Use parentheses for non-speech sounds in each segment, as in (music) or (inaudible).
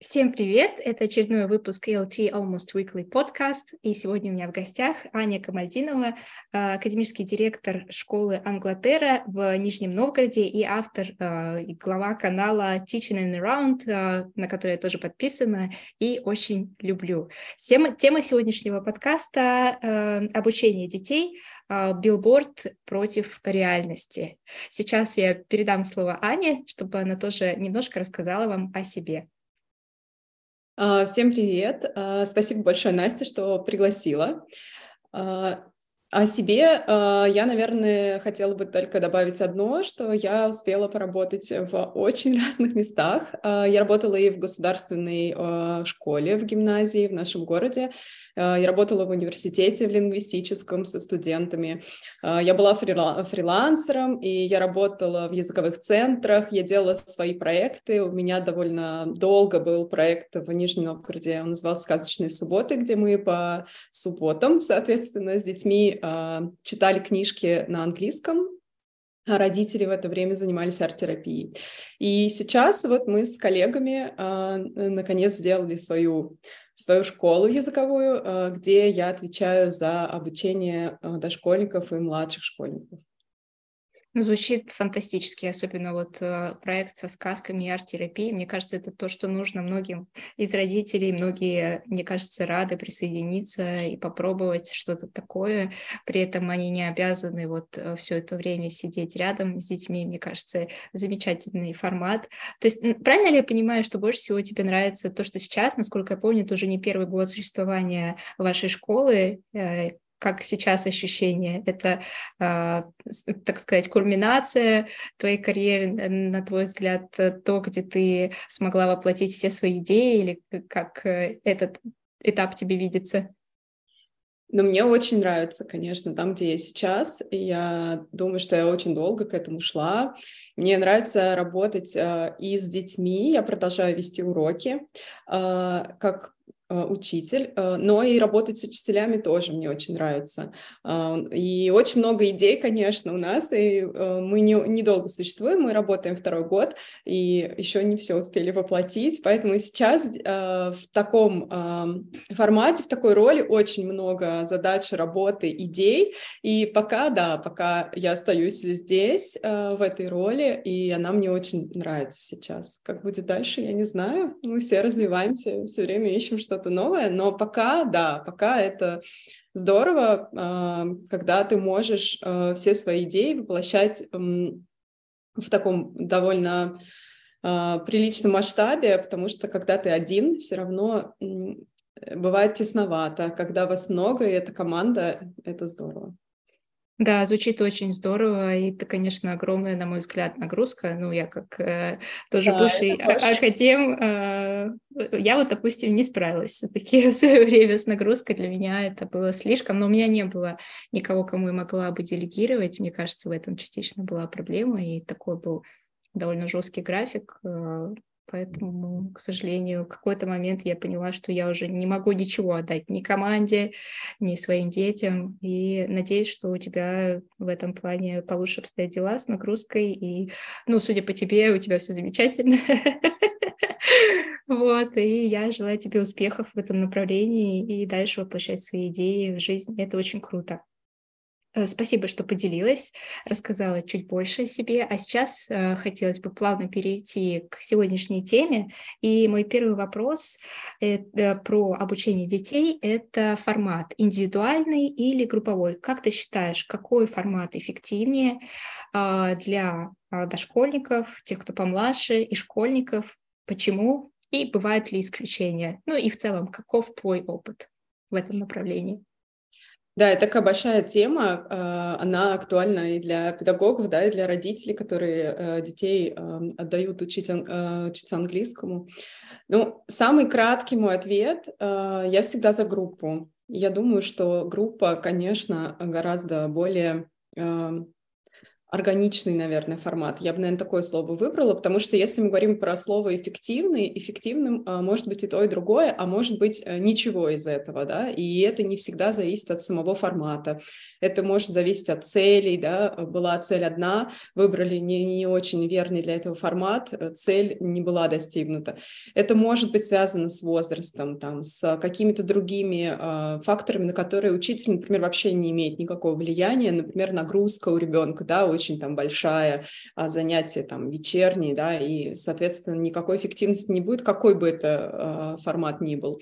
Всем привет! Это очередной выпуск LT Almost Weekly Podcast, и сегодня у меня в гостях Аня Камальдинова, э, академический директор школы Англотера в Нижнем Новгороде и автор э, и глава канала Teaching and Around, э, на который я тоже подписана и очень люблю. Тема, тема сегодняшнего подкаста — обучение детей, билборд против реальности. Сейчас я передам слово Ане, чтобы она тоже немножко рассказала вам о себе. А, всем привет! А, спасибо большое, Настя, что пригласила. А, о себе я, наверное, хотела бы только добавить одно, что я успела поработать в очень (laughs) разных местах. Я работала и в государственной школе, в гимназии в нашем городе. Я работала в университете в лингвистическом со студентами. Я была фрилансером, и я работала в языковых центрах, я делала свои проекты. У меня довольно долго был проект в Нижнем Новгороде, он назывался «Сказочные субботы», где мы по субботам, соответственно, с детьми э, читали книжки на английском, а родители в это время занимались арт-терапией. И сейчас вот мы с коллегами э, наконец сделали свою свою школу языковую, э, где я отвечаю за обучение дошкольников и младших школьников. Звучит фантастически, особенно вот э, проект со сказками и арт-терапией. Мне кажется, это то, что нужно многим из родителей. Многие, мне кажется, рады присоединиться и попробовать что-то такое. При этом они не обязаны вот э, все это время сидеть рядом с детьми. Мне кажется, замечательный формат. То есть правильно ли я понимаю, что больше всего тебе нравится то, что сейчас, насколько я помню, это уже не первый год существования вашей школы, э, как сейчас ощущение? Это, э, так сказать, кульминация твоей карьеры, на твой взгляд, то, где ты смогла воплотить все свои идеи, или как э, этот этап тебе видится? Ну, мне очень нравится, конечно, там, где я сейчас. Я думаю, что я очень долго к этому шла. Мне нравится работать э, и с детьми. Я продолжаю вести уроки. Э, как Э, учитель, э, но и работать с учителями тоже мне очень нравится. А, и очень много идей, конечно, у нас, и э, мы не, недолго существуем, мы работаем второй год, и еще не все успели воплотить, поэтому сейчас в таком формате, в такой роли очень много задач, работы, идей, и пока, да, пока я остаюсь здесь, в этой роли, и она мне очень нравится сейчас. Как будет дальше, я не знаю, мы все развиваемся, все время ищем что что-то новое, но пока, да, пока это здорово, а, когда ты можешь а, все свои идеи воплощать в таком довольно а, приличном масштабе, потому что когда ты один, все равно бывает тесновато. Когда вас много, и это команда, это здорово. Да, звучит очень здорово, и это, конечно, огромная, на мой взгляд, нагрузка. Ну, я как э, тоже да, бывший академ, э, я вот, допустим, не справилась все-таки в свое (laughs) время с нагрузкой. Для меня это было слишком, но у меня не было никого, кому я могла бы делегировать. Мне кажется, в этом частично была проблема, и такой был довольно жесткий график. Э, Поэтому, к сожалению, в какой-то момент я поняла, что я уже не могу ничего отдать ни команде, ни своим детям. И надеюсь, что у тебя в этом плане получше обстоят дела с нагрузкой. И, ну, судя по тебе, у тебя все замечательно. (laughs) Вот, и я желаю тебе успехов в этом направлении и дальше воплощать свои идеи в жизнь. Это очень круто. Э, спасибо, что поделилась, рассказала чуть больше о себе. А сейчас э, хотелось бы плавно перейти к сегодняшней теме. И мой первый вопрос это про обучение детей – это формат индивидуальный или групповой? Как ты считаешь, какой формат эффективнее э, для э, дошкольников, тех, кто помладше, и школьников? Почему? И бывают ли исключения? Ну и в целом, каков твой опыт в этом направлении? Да, это такая большая тема, а, она актуальна и для педагогов, да, и для родителей, которые э, детей отдают учить, э, учиться английскому. Ну, самый краткий мой ответ, э, я всегда за группу. Я думаю, что группа, конечно, гораздо более органичный, наверное, формат. Я бы, наверное, такое слово выбрала, потому что если мы говорим про слово эффективный, эффективным а, может быть и то, и другое, а может быть э, ничего из этого, да, и это не всегда зависит от самого формата. Это может зависеть от целей, да, была цель одна, выбрали не, не очень верный для этого формат, э, цель не была достигнута. Это может быть связано с возрастом, там, с какими-то другими э, факторами, на которые учитель, например, вообще не имеет никакого влияния, например, нагрузка у ребенка, да, очень там большая, а занятие там вечерние, да, и, соответственно, никакой эффективности не будет, какой бы это э, формат ни был.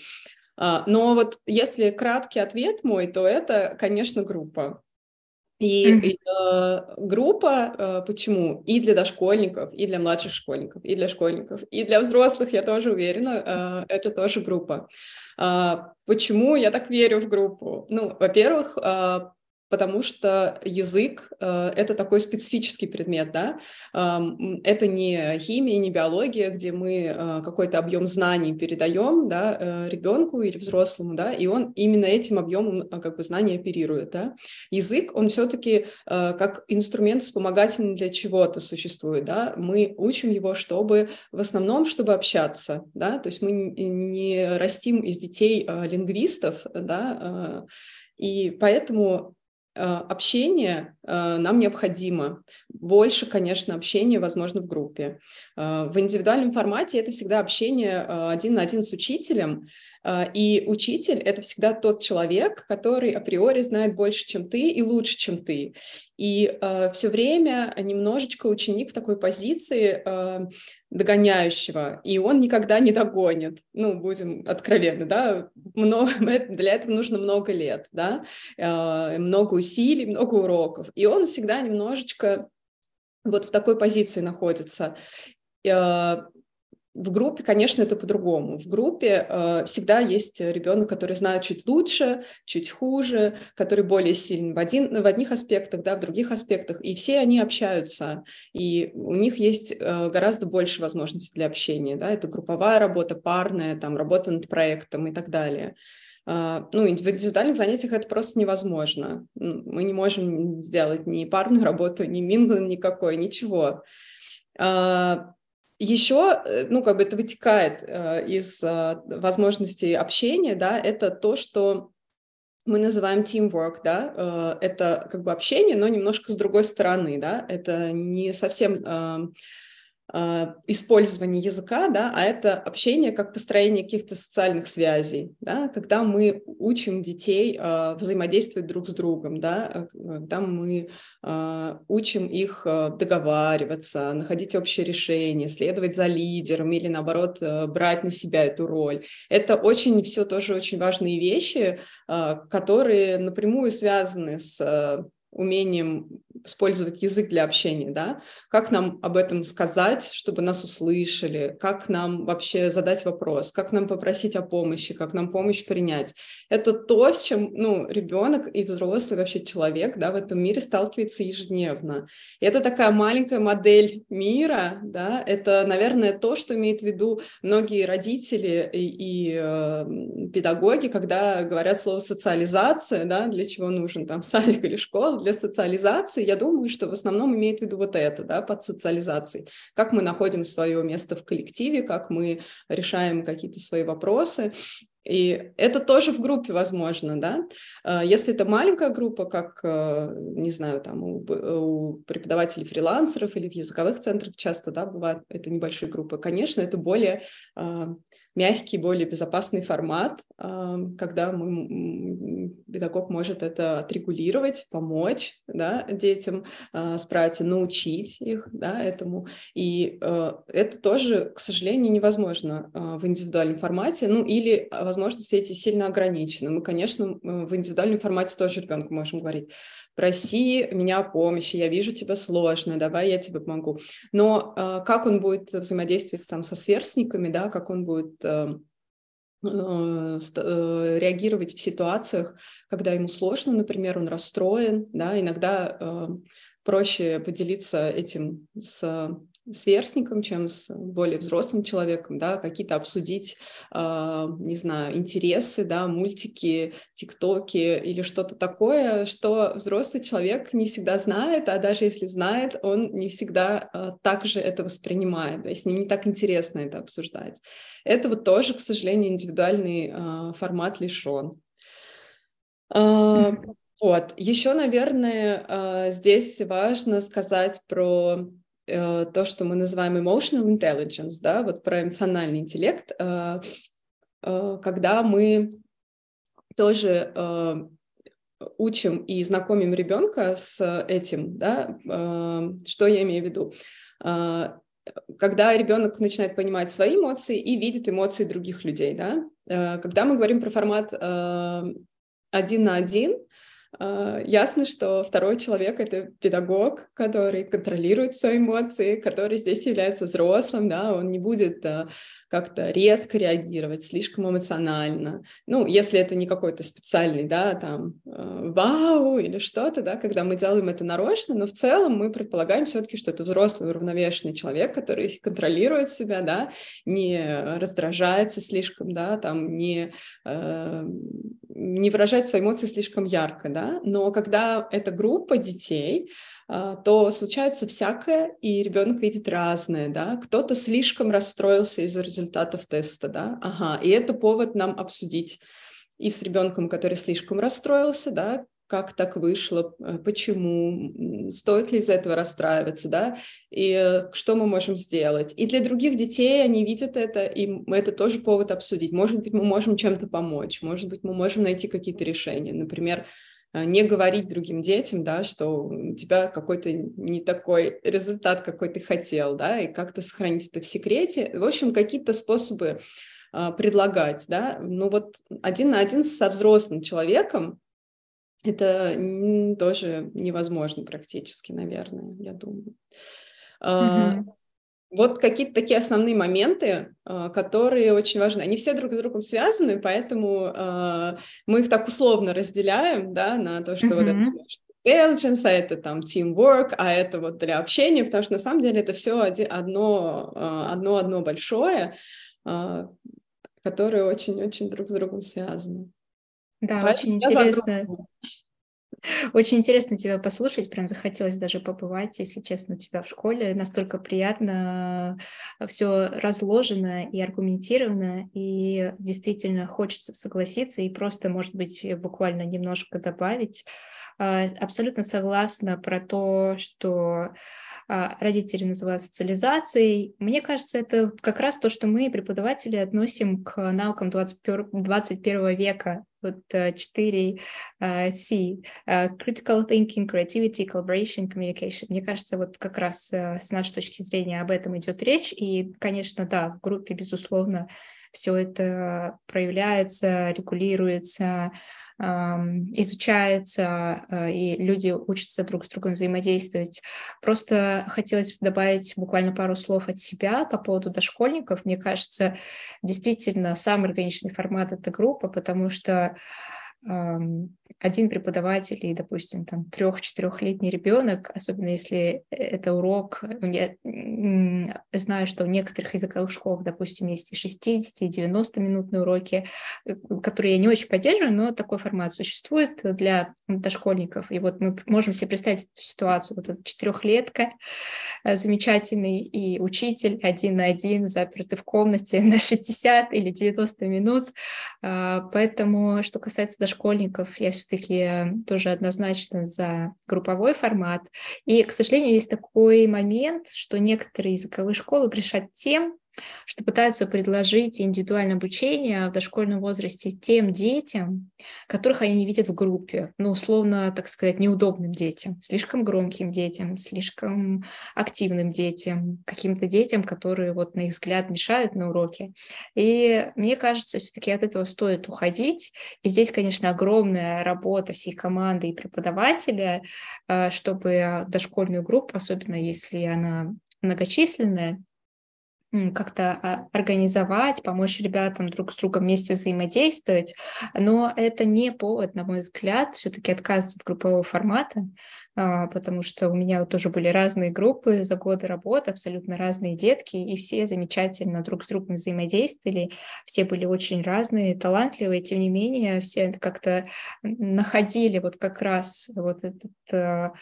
Uh, но вот если краткий ответ мой, то это, конечно, группа. И, mm-hmm. и э, группа, э, почему? И для дошкольников, и для младших школьников, и для школьников, и для взрослых, я тоже уверена, э, это тоже группа. Э, почему я так верю в группу? Ну, во-первых, э, потому что язык э, это такой специфический предмет, да, э, это не химия, не биология, где мы э, какой-то объем знаний передаем, да, э, ребенку или взрослому, да, и он именно этим объемом э, как бы знаний оперирует, да. Язык, он все-таки э, как инструмент вспомогательный для чего-то существует, да, мы учим его, чтобы в основном, чтобы общаться, да, то есть мы не растим из детей э, лингвистов, да, э, и поэтому общение э, нам необходимо. Больше, конечно, общения возможно в группе. Э, в индивидуальном формате это всегда общение один на один с учителем, и учитель — это всегда тот человек, который априори знает больше, чем ты, и лучше, чем ты. И э, все время немножечко ученик в такой позиции э, догоняющего, и он никогда не догонит. Ну, будем откровенны, да, много, (laughs) для этого нужно много лет, да, э, много усилий, много уроков. И он всегда немножечко вот в такой позиции находится. В группе, конечно, это по-другому. В группе э, всегда есть ребенок, который знает чуть лучше, чуть хуже, который более сильный в, один, в одних аспектах, да, в других аспектах. И все они общаются, и у них есть э, гораздо больше возможностей для общения. Да? Это групповая работа, парная, там, работа над проектом и так далее. Uh, ну, в индивидуальных занятиях это просто невозможно. Мы не можем сделать ни парную работу, ни минглинг никакой, ничего. Uh, еще, э, ну, как бы это вытекает э, из э, возможностей общения, да, это то, что мы называем teamwork, да, это как бы общение, но немножко с другой стороны, да, это не совсем э, а, использование языка, да, а это общение как построение каких-то социальных связей, да, когда мы учим детей э, взаимодействовать друг с другом, да, а, когда мы э, учим их договариваться, находить общее решение, следовать за лидером или, наоборот, э, брать на себя эту роль. Это очень все тоже очень важные вещи, э, которые напрямую связаны с умением использовать язык для общения, да, как нам об этом сказать, чтобы нас услышали, как нам вообще задать вопрос, как нам попросить о помощи, как нам помощь принять. Это то, с чем, ну, ребенок и взрослый вообще человек, да, в этом мире сталкивается ежедневно. И это такая маленькая модель мира, да, это, наверное, то, что имеют в виду многие родители и, и э, педагоги, когда говорят слово социализация, да, для чего нужен там садик или школа, для социализации, я думаю, что в основном имеет в виду вот это, да, под социализацией. Как мы находим свое место в коллективе, как мы решаем какие-то свои вопросы. И это тоже в группе возможно, да. А, если это маленькая группа, как, э, не знаю, там у, у преподавателей фрилансеров или в языковых центрах часто, да, бывают это небольшие группы, конечно, это более а, мягкий, более безопасный формат, когда мы, педагог может это отрегулировать, помочь да, детям а, справиться, научить их да, этому. И э, это тоже, к сожалению, невозможно а, в индивидуальном формате, ну или возможности эти сильно ограничены. Мы, конечно, в индивидуальном формате тоже ребенку можем говорить, проси меня о помощи, я вижу тебя сложно, давай я тебе помогу. Но э, как он будет взаимодействовать там со сверстниками, да, как он будет э, э, э, реагировать в ситуациях, когда ему сложно, например, он расстроен, да, иногда э, проще поделиться этим с сверстником, чем с более взрослым человеком, да, какие-то обсудить, э, не знаю, интересы, да, мультики, тиктоки или что-то такое, что взрослый человек не всегда знает, а даже если знает, он не всегда э, так же это воспринимает, да, с ним не так интересно это обсуждать. Это вот тоже, к сожалению, индивидуальный э, формат лишен. Э, вот. Еще, наверное, здесь важно сказать про Э, то, что мы называем emotional intelligence, да, вот про эмоциональный интеллект, э, э, когда мы тоже учим и знакомим ребенка с этим, да, что я имею в виду? Когда ребенок начинает понимать свои эмоции и видит эмоции других людей, да, когда мы говорим про формат один на один, ясно, что второй человек — это педагог, который контролирует свои эмоции, который здесь является взрослым, да, он не будет а, как-то резко реагировать, слишком эмоционально. Ну, если это не какой-то специальный, да, там, э, вау или что-то, да, когда мы делаем это нарочно, но в целом мы предполагаем все-таки, что это взрослый уравновешенный человек, который контролирует себя, да, не раздражается слишком, да, там, не, не выражает свои эмоции слишком ярко, да, но когда это группа детей, а, то случается всякое, и ребенок видит разное, да, кто-то слишком расстроился из-за результатов теста, да, ага, и это повод нам обсудить и с ребенком, который слишком расстроился, да, как так вышло, э, почему, стоит ли из-за этого расстраиваться, да, и э, что мы можем сделать. И для других детей они видят это, и это тоже повод обсудить. Может быть, мы можем чем-то помочь, может быть, мы можем найти какие-то решения. Например, не говорить другим детям, да, что у тебя какой-то не такой результат, какой ты хотел, да, и как-то сохранить это в секрете. В общем, какие-то способы а, предлагать, да, ну вот один на один со взрослым человеком это тоже невозможно практически, наверное, я думаю. Mm-hmm. Вот какие-то такие основные моменты, а, которые очень важны. Они все друг с другом связаны, поэтому э, мы их так условно разделяем, да, на то, что mm-hmm. вот это intelligence, а это там teamwork, а это вот для общения, потому что на самом деле это все одно, а, одно, одно большое, которое очень-очень друг с другом связано. Да, Поэтому очень интересно. Вокруг... Очень интересно тебя послушать, прям захотелось даже побывать, если честно, у тебя в школе. Настолько приятно, э, все разложено и аргументировано, и действительно хочется согласиться и просто, может быть, буквально немножко добавить. А, абсолютно согласна про то, что а, родители называют социализацией. Мне кажется, это как раз то, что мы, преподаватели, относим к наукам 21 века. Вот 4 uh, C. Uh, critical thinking, creativity, collaboration, communication. Мне кажется, вот как раз uh, с нашей точки зрения об этом идет речь. И, конечно, да, в группе, безусловно, все это проявляется, регулируется, изучается, э, и люди учатся друг с другом взаимодействовать. Просто хотелось добавить буквально пару слов от себя по поводу дошкольников. Мне кажется, действительно, самый органичный формат — это группа, потому что один преподаватель и, допустим, там трех-четырехлетний ребенок, особенно если это урок, я знаю, что в некоторых языковых школах, допустим, есть и 60, и 90 минутные уроки, э, которые я не очень поддерживаю, но такой формат существует для дошкольников. И вот мы можем себе представить эту ситуацию, вот эта четырехлетка э, замечательный и учитель один на один, запертый в комнате (laughs) на 60 или 90 минут. А, поэтому, что касается дошкольников, я все-таки тоже однозначно за групповой формат. И, к сожалению, есть такой момент, что некоторые языковые школы грешат тем, что пытаются предложить индивидуальное обучение в дошкольном возрасте тем детям, которых они не видят в группе, ну, условно, так сказать, неудобным детям, слишком громким детям, слишком активным детям, каким-то детям, которые, вот, на их взгляд, мешают на уроке. И мне кажется, все-таки от этого стоит уходить. И здесь, конечно, огромная работа всей команды и преподавателя, э, чтобы дошкольную группу, особенно если она многочисленная, как-то а, организовать, помочь ребятам друг с другом вместе взаимодействовать, но это не повод, на мой взгляд, все-таки отказываться от группового формата, потому что у меня тоже были разные группы за годы работы, абсолютно разные детки, и все замечательно друг с другом взаимодействовали, все были очень разные, талантливые, тем не менее, все как-то находили вот как раз вот этот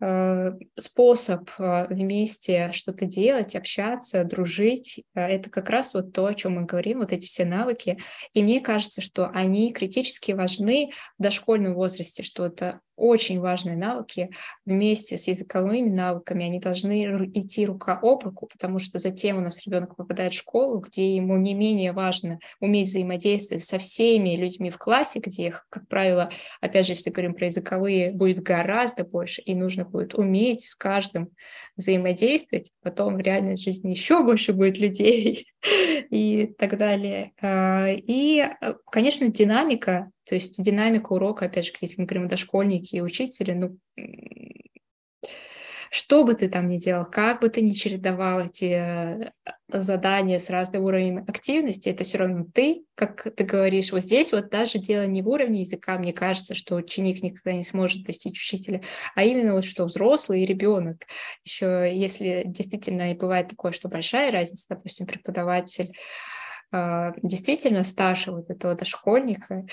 э, способ вместе что-то делать, общаться, дружить. Это как раз вот то, о чем мы говорим, вот эти все навыки. И мне кажется, что они критически важны в дошкольном возрасте, что это очень важные навыки вместе с языковыми навыками, они должны идти рука об руку, потому что затем у нас ребенок попадает в школу, где ему не менее важно уметь взаимодействовать со всеми людьми в классе, где их, как правило, опять же, если говорим про языковые, будет гораздо больше, и нужно будет уметь с каждым взаимодействовать, потом в реальной жизни еще больше будет людей (laughs) и так далее. А, и, э, конечно, динамика то есть динамика урока, опять же, если мы говорим о дошкольнике и учителе, ну, что бы ты там ни делал, как бы ты ни чередовал эти э, задания с разным уровнем активности, это все равно ты, как ты говоришь, вот здесь вот даже дело не в уровне языка, мне кажется, что ученик никогда не сможет достичь учителя, а именно вот что взрослый и ребенок. Еще если действительно и бывает такое, что большая разница, допустим, преподаватель действительно старше вот этого дошкольника,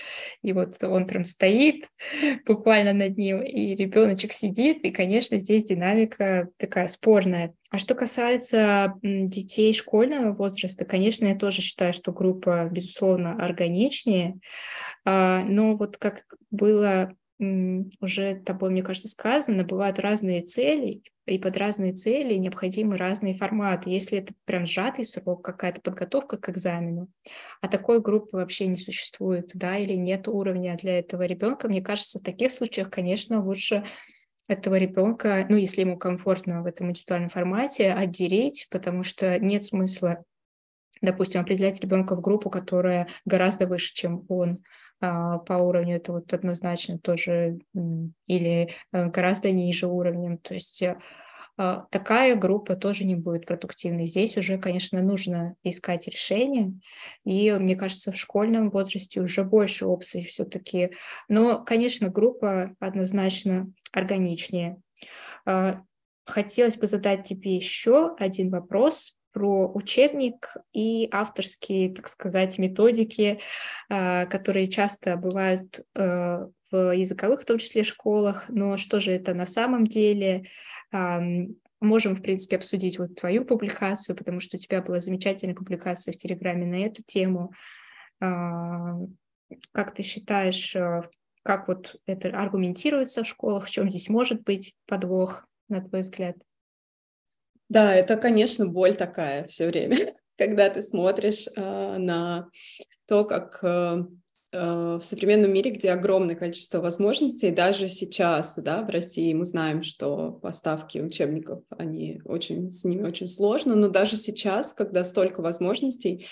и вот он прям стоит (laughs) буквально над ним, и ребеночек сидит, и, конечно, здесь динамика такая спорная. А что касается детей школьного возраста, конечно, я тоже считаю, что группа, безусловно, органичнее, а, но вот как было уже тобой, мне кажется, сказано, бывают разные цели, и под разные цели необходимы разные форматы. Если это прям сжатый срок, какая-то подготовка к экзамену, а такой группы вообще не существует, да, или нет уровня для этого ребенка, мне кажется, в таких случаях, конечно, лучше этого ребенка, ну, если ему комфортно в этом индивидуальном формате, отделить, потому что нет смысла, допустим, определять ребенка в группу, которая гораздо выше, чем он, а, по уровню, это вот однозначно тоже, или э, гораздо ниже уровнем. То есть э, а, такая группа тоже не будет продуктивной. Здесь уже, конечно, нужно искать решение. И мне кажется, в школьном возрасте уже больше опций все-таки. Но, конечно, группа однозначно органичнее. А, хотелось бы задать тебе еще один вопрос про учебник и авторские, так сказать, методики, а, которые часто бывают э, в языковых, в том числе, школах. Но что же это на самом деле? Можем, в принципе, обсудить вот твою публикацию, потому что у тебя была замечательная публикация в Телеграме на эту тему. А, как ты считаешь, э, как вот это аргументируется в школах, в чем здесь может быть подвох, на твой взгляд? Да, это, конечно, боль такая все время, (laughs) когда ты смотришь э, на то, как э, э, в современном мире, где огромное количество возможностей, даже сейчас, да, в России мы знаем, что поставки учебников, они очень, с ними очень сложно, но даже сейчас, когда столько возможностей,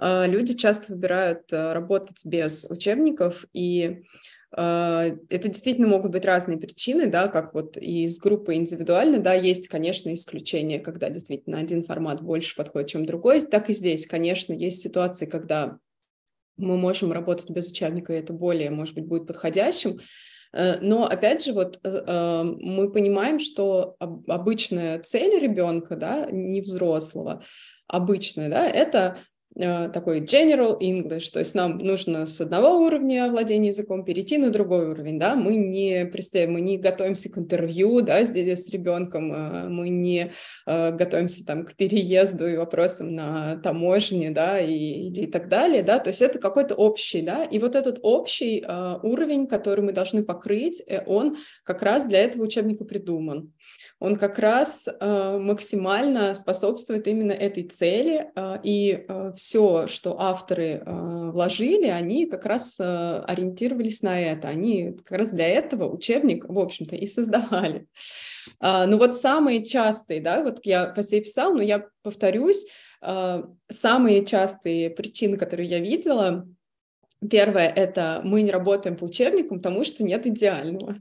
э, люди часто выбирают э, работать без учебников, и а, это действительно могут быть разные причины, да, как вот из группы индивидуально, да, есть, конечно, исключения, когда действительно один формат больше подходит, чем другой. Так и здесь, конечно, есть ситуации, когда мы можем работать без учебника, и это более, может быть, будет подходящим. Э, но опять же, вот э, э, мы понимаем, что обычная цель ребенка, да, не взрослого, обычная, да, это Э, такой general English, то есть нам нужно с одного уровня владения языком перейти на другой уровень, да, мы не представим, мы не готовимся к интервью, да, здесь с ребенком, э, мы не э, готовимся там к переезду и вопросам на таможне, да, и, и так далее, да, то есть это какой-то общий, да, и вот этот общий уровень, который мы должны покрыть, он как раз для этого учебника придуман он как раз э, максимально способствует именно этой цели, э, и э, все, что авторы вложили, они как раз ориентировались на это, они как раз для этого учебник, в общем-то, и создавали. Э, ну вот самые частые, да, вот я по себе писала, но я повторюсь, самые частые причины, которые я видела, Первое — это мы не работаем по учебникам, потому что нет идеального.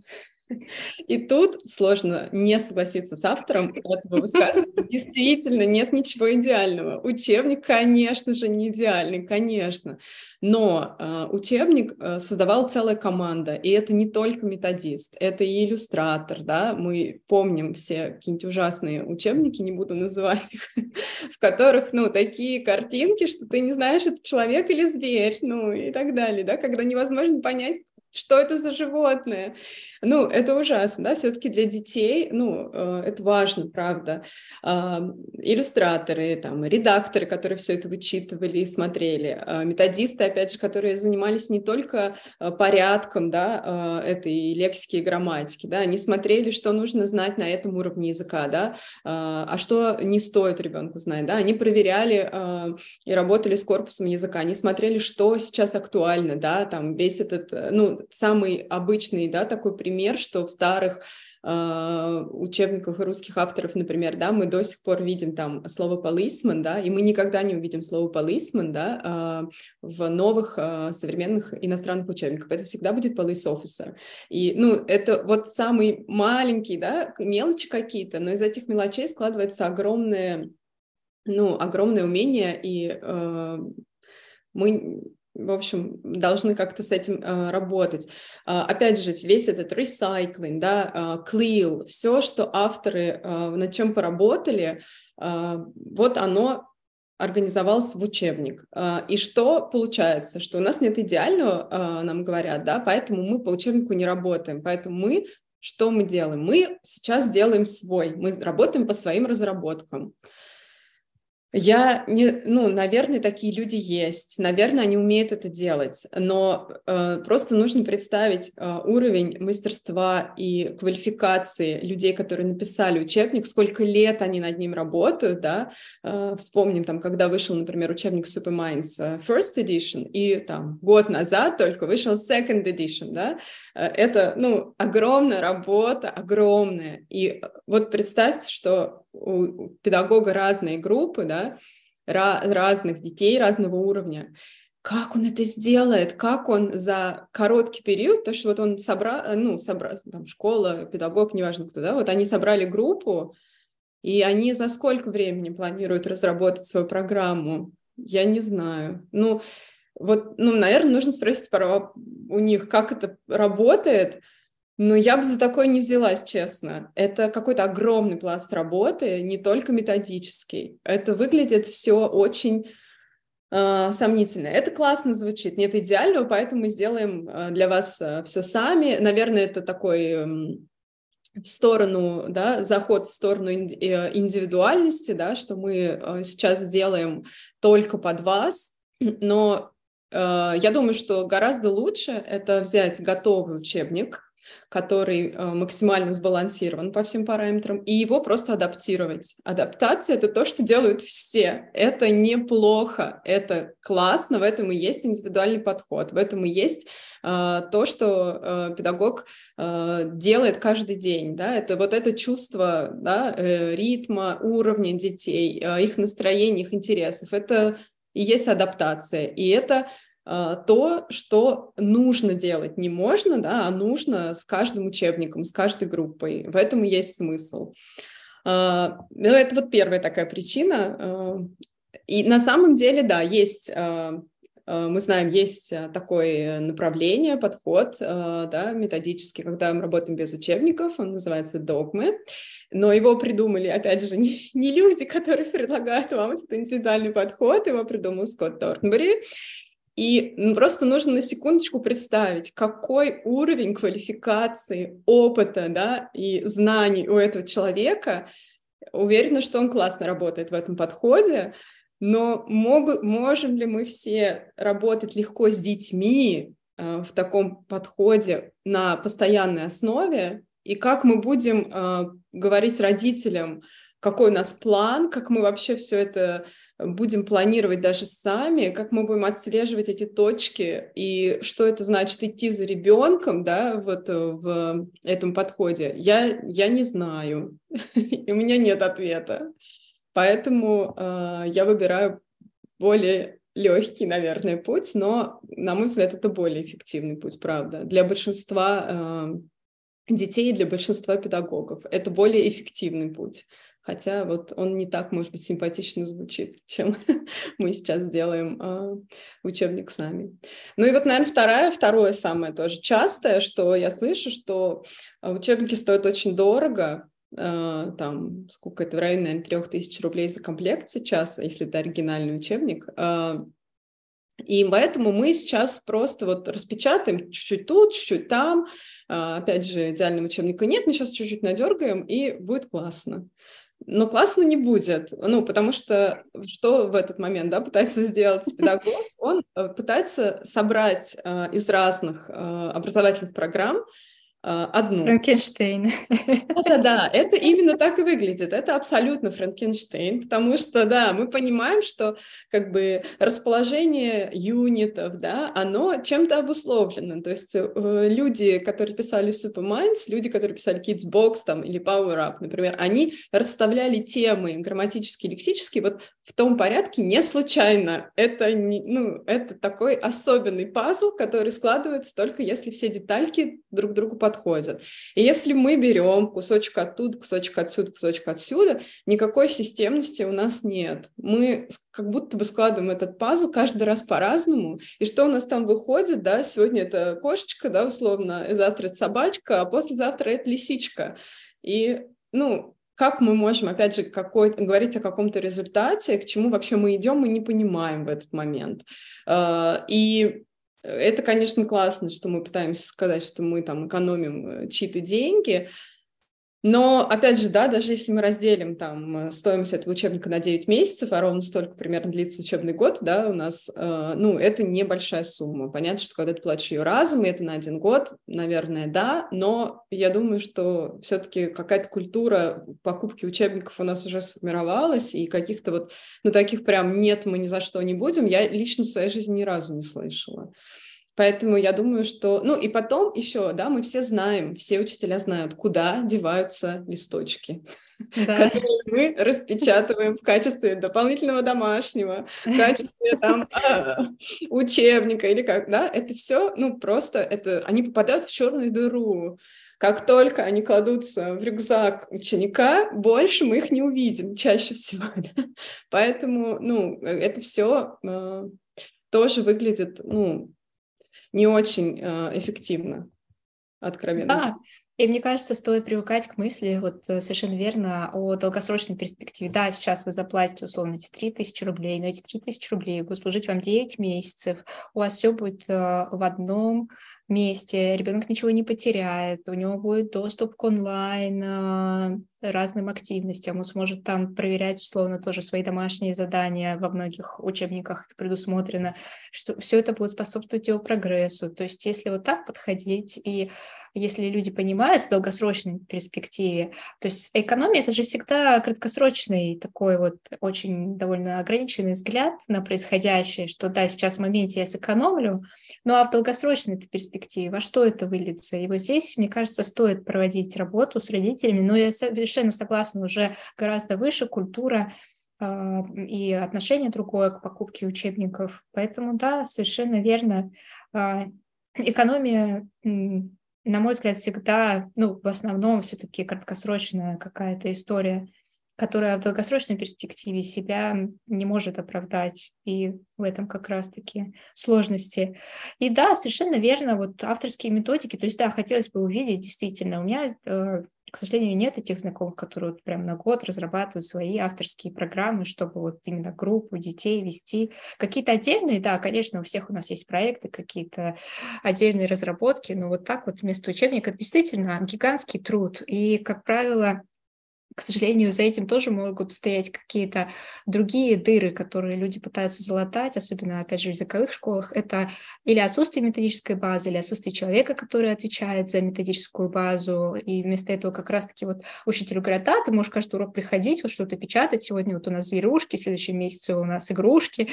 И тут сложно не согласиться с автором этого высказывания. Действительно, нет ничего идеального. Учебник, конечно же, не идеальный, конечно. Но э, учебник э, создавала целая команда, и это не только методист, это и иллюстратор, да, мы помним все какие-нибудь ужасные учебники, не буду называть их, (laughs) в которых, ну, такие картинки, что ты не знаешь, это человек или зверь, ну, и так далее, да, когда невозможно понять, что это за животное? Ну, это ужасно, да, все-таки для детей, ну, э, это важно, правда. Э, иллюстраторы, там, редакторы, которые все это вычитывали и смотрели, э, методисты, опять же, которые занимались не только э, порядком, да, э, этой лексики и грамматики, да, они смотрели, что нужно знать на этом уровне языка, да, э, а что не стоит ребенку знать, да, они проверяли и работали с корпусом языка, они смотрели, что сейчас актуально, да, там, весь этот, ну, самый обычный, да, такой пример, что в старых э, учебниках русских авторов, например, да, мы до сих пор видим там слово policeman, да, и мы никогда не увидим слово policeman, да, э, в новых э, современных иностранных учебниках. Это всегда будет police officer. И, ну, это вот самый маленький, да, мелочи какие-то, но из этих мелочей складывается огромное, ну, огромное умение, и э, мы в общем, должны как-то с этим э, работать. Э, опять же, весь этот recycling, да, э, cleal, все, что авторы э, над чем поработали, э, вот оно организовалось в учебник. Э, и что получается? Что у нас нет идеального, э, нам говорят, да, поэтому мы по учебнику не работаем, поэтому мы что мы делаем? Мы сейчас делаем свой, мы работаем по своим разработкам. Я не, ну, наверное, такие люди есть, наверное, они умеют это делать, но э, просто нужно представить э, уровень мастерства и квалификации людей, которые написали учебник, сколько лет они над ним работают, да, э, вспомним там, когда вышел, например, учебник Superminds э, First Edition, и там год назад только вышел Second Edition, да, э, это, ну, огромная работа, огромная, и вот представьте, что у педагога разные группы, да, разных детей разного уровня. Как он это сделает? Как он за короткий период, то что вот он собрал, ну, собрал, там, школа, педагог, неважно кто, да, вот они собрали группу, и они за сколько времени планируют разработать свою программу? Я не знаю. Ну, вот, ну, наверное, нужно спросить у них, как это работает, ну, я бы за такое не взялась, честно. Это какой-то огромный пласт работы, не только методический. Это выглядит все очень э, сомнительно. Это классно звучит, нет идеального, поэтому мы сделаем э, для вас э, все сами. Наверное, это такой в сторону, да, заход в сторону э, индивидуальности, да, что мы сейчас сделаем только под вас, но э, я думаю, что гораздо лучше это взять готовый учебник, который э, максимально сбалансирован по всем параметрам, и его просто адаптировать. Адаптация — это то, что делают все. Это неплохо, это классно, в этом и есть индивидуальный подход, в этом и есть э, то, что э, педагог э, делает каждый день. Да? Это вот это чувство да, э, ритма, уровня детей, э, их настроения, их интересов. Это и есть адаптация. И это то, что нужно делать. Не можно, да, а нужно с каждым учебником, с каждой группой. В этом и есть смысл. А, ну, это вот первая такая причина. А, и на самом деле, да, есть мы знаем, есть такое направление, подход да, методический, когда мы работаем без учебников, он называется догмы, но его придумали, опять же, (laughs) не, не люди, которые предлагают вам этот индивидуальный подход, его придумал Скотт Торнбери, и просто нужно на секундочку представить, какой уровень квалификации, опыта да, и знаний у этого человека. Уверена, что он классно работает в этом подходе, но могу, можем ли мы все работать легко с детьми э, в таком подходе на постоянной основе? И как мы будем э, говорить родителям, какой у нас план, как мы вообще все это будем планировать даже сами, как мы будем отслеживать эти точки и что это значит идти за ребенком, да, вот э, в этом подходе, я, я не знаю, (laughs) и у меня нет ответа. Поэтому э, я выбираю более легкий, наверное, путь, но, на мой взгляд, это более эффективный путь, правда. Для большинства э, детей для большинства педагогов. Это более эффективный путь. Хотя вот он не так, может быть, симпатично звучит, чем (laughs) мы сейчас делаем э, учебник сами. Ну и вот, наверное, вторая, второе самое тоже частое, что я слышу, что а, учебники стоят очень дорого, э, там, сколько это, в районе, наверное, трех тысяч рублей за комплект сейчас, если это оригинальный учебник. Э, и поэтому мы сейчас просто вот распечатаем чуть-чуть тут, чуть-чуть там. Опять же, идеального учебника нет, мы сейчас чуть-чуть надергаем, и будет классно. Но классно не будет, ну, потому что что в этот момент, да, пытается сделать (laughs) педагог? Он э, пытается собрать э, из разных э, образовательных программ одну. Франкенштейн. Это да, (laughs) это именно так и выглядит. Это абсолютно Франкенштейн, потому что, да, мы понимаем, что как бы расположение юнитов, да, оно чем-то обусловлено. То есть э, люди, которые писали Superminds, люди, которые писали Kidsbox там, или Power Up, например, они расставляли темы грамматические, лексические вот в том порядке не случайно. Это, не, ну, это такой особенный пазл, который складывается только если все детальки друг другу подходят подходят. И если мы берем кусочек оттуда, кусочек отсюда, кусочек отсюда, никакой системности у нас нет. Мы как будто бы складываем этот пазл каждый раз по-разному. И что у нас там выходит, да, сегодня это кошечка, да, условно, завтра это собачка, а послезавтра это лисичка. И, ну, как мы можем, опять же, какой, говорить о каком-то результате, к чему вообще мы идем, мы не понимаем в этот момент. А, и это, конечно, классно, что мы пытаемся сказать, что мы там экономим э, чьи-то деньги, но, опять же, да, даже если мы разделим там э, стоимость этого учебника на 9 месяцев, а ровно столько примерно длится учебный год, да, у нас, э, ну, это небольшая сумма. Понятно, что когда ты платишь ее разом, и это на один год, наверное, да, но я думаю, что все-таки какая-то культура покупки учебников у нас уже сформировалась, и каких-то вот, ну, таких прям нет, мы ни за что не будем, я лично в своей жизни ни разу не слышала. Поэтому я думаю, что... Ну и потом еще, да, мы все знаем, все учителя знают, куда деваются листочки, да. которые мы распечатываем в качестве дополнительного домашнего, в качестве там а, учебника или как, да, это все, ну просто это, они попадают в черную дыру. Как только они кладутся в рюкзак ученика, больше мы их не увидим чаще всего. (laughs) Да? Поэтому, ну, это все э, тоже выглядит, ну, не очень э, эффективно, откровенно. Да, и мне кажется, стоит привыкать к мысли, вот э, совершенно верно, о долгосрочной перспективе. Да, сейчас вы заплатите условно эти 3 тысячи рублей, но эти 3 тысячи рублей будут служить вам 9 месяцев, у вас все будет э, в одном месте, ребенок ничего не потеряет, у него будет доступ к онлайн э, разным активностям, он сможет там проверять условно тоже свои домашние задания, во многих учебниках это предусмотрено, что все это будет способствовать его прогрессу. То есть если вот так подходить и если люди понимают в долгосрочной перспективе, то есть экономия это же всегда краткосрочный такой вот очень довольно ограниченный взгляд на происходящее, что да, сейчас в моменте я сэкономлю, ну а в долгосрочной перспективе во что это выльется? И вот здесь, мне кажется, стоит проводить работу с родителями, но я совершенно согласна, уже гораздо выше культура а, и отношение другое к покупке учебников. Поэтому да, совершенно верно. А, экономия на мой взгляд, всегда, ну, в основном все-таки краткосрочная какая-то история, которая в долгосрочной перспективе себя не может оправдать, и в этом как раз-таки сложности. И да, совершенно верно, вот авторские методики, то есть да, хотелось бы увидеть действительно, у меня э, к сожалению, нет этих знакомых, которые вот прям на год разрабатывают свои авторские программы, чтобы вот именно группу детей вести. Какие-то отдельные, да, конечно, у всех у нас есть проекты, какие-то отдельные разработки, но вот так вот вместо учебника действительно гигантский труд. И, как правило, к сожалению, за этим тоже могут стоять какие-то другие дыры, которые люди пытаются залатать, особенно, опять же, в языковых школах. Это или отсутствие методической базы, или отсутствие человека, который отвечает за методическую базу, и вместо этого как раз-таки вот учителю говорят, да, ты можешь каждый урок приходить, вот что-то печатать, сегодня вот у нас зверушки, в следующем месяце у нас игрушки,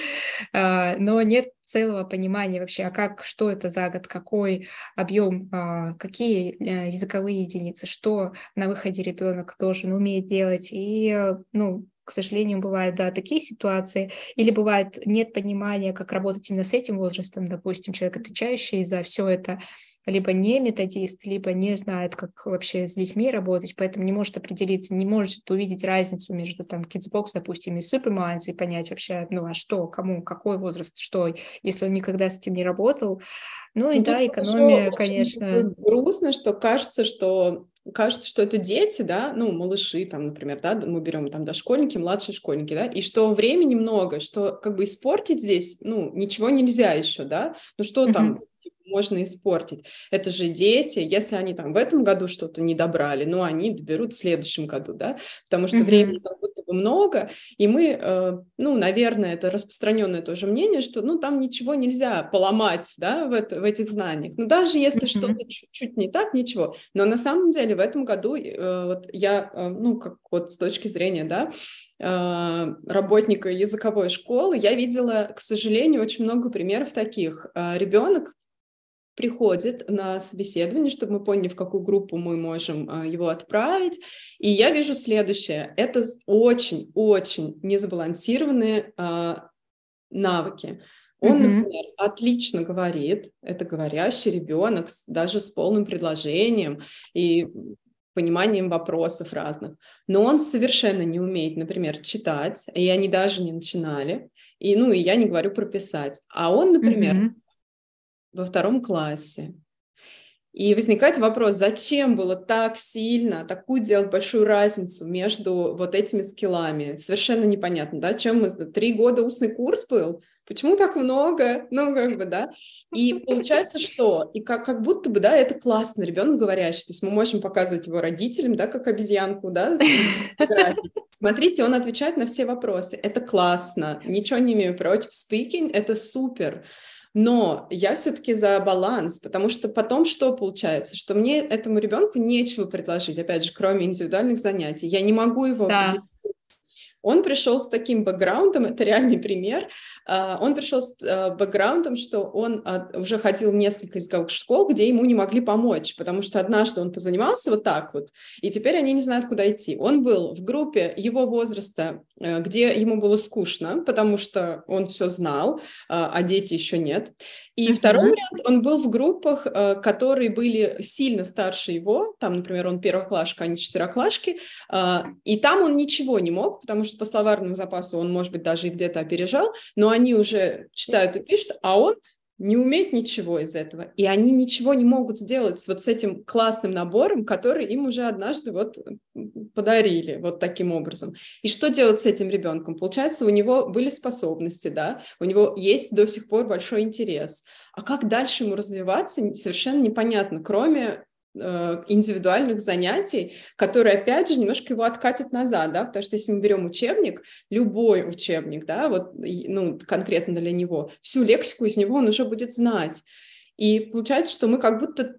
а, но нет целого понимания вообще, а как, что это за год, какой объем, а, какие э, языковые единицы, что на выходе ребенок должен уметь делать. И, ну, к сожалению, бывают, да, такие ситуации, или бывает нет понимания, как работать именно с этим возрастом, допустим, человек, отвечающий за все это, либо не методист, либо не знает, как вообще с детьми работать, поэтому не может определиться, не может увидеть разницу между там Kidsbox, допустим, и Superminds и понять вообще, ну а что, кому, какой возраст, что, если он никогда с этим не работал. Ну и ну, да, экономия, конечно. Грустно, что кажется, что кажется, что это дети, да, ну, малыши, там, например, да, мы берем там дошкольники, младшие школьники, да, и что времени много, что как бы испортить здесь, ну, ничего нельзя еще, да, ну, что там можно испортить. Это же дети, если они там в этом году что-то не добрали, ну, они доберут в следующем году, да, потому что mm-hmm. времени как будто бы много, и мы, э, ну, наверное, это распространенное тоже мнение, что, ну, там ничего нельзя поломать, да, в, это, в этих знаниях. Ну, даже если mm-hmm. что-то чуть-чуть не так, ничего. Но на самом деле в этом году э, вот я, э, ну, как вот с точки зрения, да, э, работника языковой школы, я видела, к сожалению, очень много примеров таких. Э, Ребенок приходит на собеседование, чтобы мы поняли, в какую группу мы можем а, его отправить. И я вижу следующее. Это очень-очень несбалансированные а, навыки. Он, mm-hmm. например, отлично говорит, это говорящий ребенок, даже с полным предложением и пониманием вопросов разных. Но он совершенно не умеет, например, читать, и они даже не начинали. И, ну, и я не говорю про писать. А он, например, mm-hmm во втором классе. И возникает вопрос, зачем было так сильно, такую делать большую разницу между вот этими скиллами? Совершенно непонятно, да, чем мы... Три года устный курс был? Почему так много? Ну, как бы, да. И получается, что? И как, как будто бы, да, это классно, ребенок говорящий. То есть мы можем показывать его родителям, да, как обезьянку, да, Смотрите, он отвечает на все вопросы. Это классно. Ничего не имею против. Speaking — это супер. Но я все-таки за баланс, потому что потом что получается? Что мне этому ребенку нечего предложить, опять же, кроме индивидуальных занятий. Я не могу его да. Он пришел с таким бэкграундом, это реальный пример, а, он пришел с а, бэкграундом, что он а, уже ходил в несколько языковых школ, где ему не могли помочь, потому что однажды он позанимался вот так вот, и теперь они не знают, куда идти. Он был в группе его возраста, где ему было скучно, потому что он все знал, а дети еще нет. И uh-huh. второй вариант, он был в группах, э, которые были сильно старше его, там, например, он первоклашка, а не четвероклашки, э, и там он ничего не мог, потому что по словарному запасу он, может быть, даже и где-то опережал, но они уже читают и пишут, а он не умеет ничего из этого, и они ничего не могут сделать вот с этим классным набором, который им уже однажды вот подарили вот таким образом. И что делать с этим ребенком? Получается, у него были способности, да, у него есть до сих пор большой интерес. А как дальше ему развиваться, совершенно непонятно, кроме индивидуальных занятий, которые, опять же, немножко его откатят назад, да, потому что если мы берем учебник, любой учебник, да, вот, ну, конкретно для него, всю лексику из него он уже будет знать. И получается, что мы как будто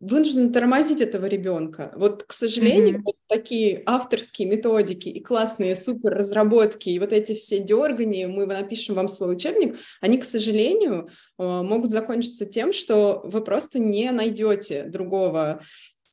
вынуждены тормозить этого ребенка. Вот, к сожалению, mm-hmm. вот такие авторские методики и классные супер разработки, и вот эти все дергания, мы напишем вам свой учебник, они, к сожалению, э, могут закончиться тем, что вы просто не найдете другого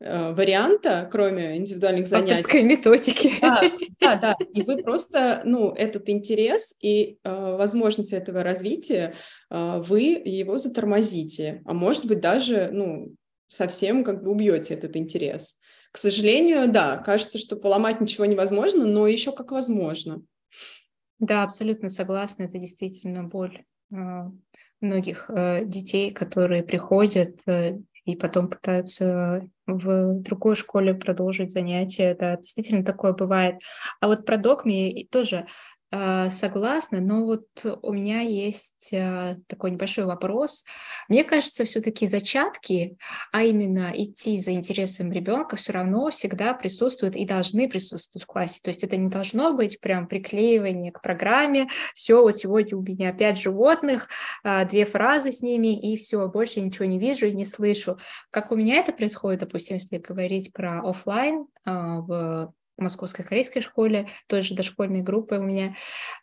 э, варианта, кроме индивидуальных занятий. Авторской методики. Да, да, да. И вы просто, ну, этот интерес и э, возможность этого развития, э, вы его затормозите. А может быть, даже, ну, совсем как бы убьете этот интерес. К сожалению, да, кажется, что поломать ничего невозможно, но еще как возможно. Да, абсолютно согласна. Это действительно боль э, многих э, детей, которые приходят э, и потом пытаются в другой школе продолжить занятия. Да, действительно такое бывает. А вот про догми тоже а, согласна, но вот у меня есть а, такой небольшой вопрос. Мне кажется, все-таки зачатки, а именно идти за интересом ребенка, все равно всегда присутствуют и должны присутствовать в классе. То есть это не должно быть прям приклеивание к программе. Все, вот сегодня у меня пять животных, а, две фразы с ними, и все, больше ничего не вижу и не слышу. Как у меня это происходит, допустим, если говорить про офлайн в московской корейской школе, той же дошкольной группы у меня,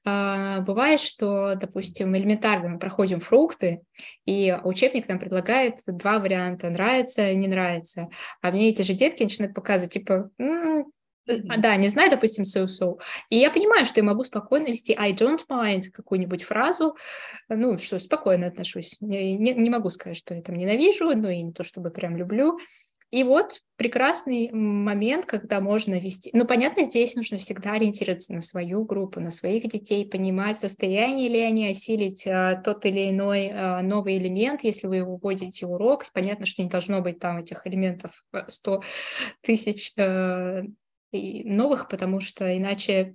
а, бывает, что, допустим, элементарно мы проходим фрукты, и учебник нам предлагает два варианта, нравится, не нравится, а мне эти же детки начинают показывать, типа, Mm-hmm. Да, не знаю, допустим, so-so. И я понимаю, что я могу спокойно вести I don't mind какую-нибудь фразу, ну, что спокойно отношусь. Не, не, не могу сказать, что я там ненавижу, но и не то, чтобы прям люблю. И вот прекрасный момент, когда можно вести... Ну, понятно, здесь нужно всегда ориентироваться на свою группу, на своих детей, понимать, состояние ли они осилить а, тот или иной а, новый элемент, если вы вводите урок. Понятно, что не должно быть там этих элементов 100 тысяч а, новых, потому что иначе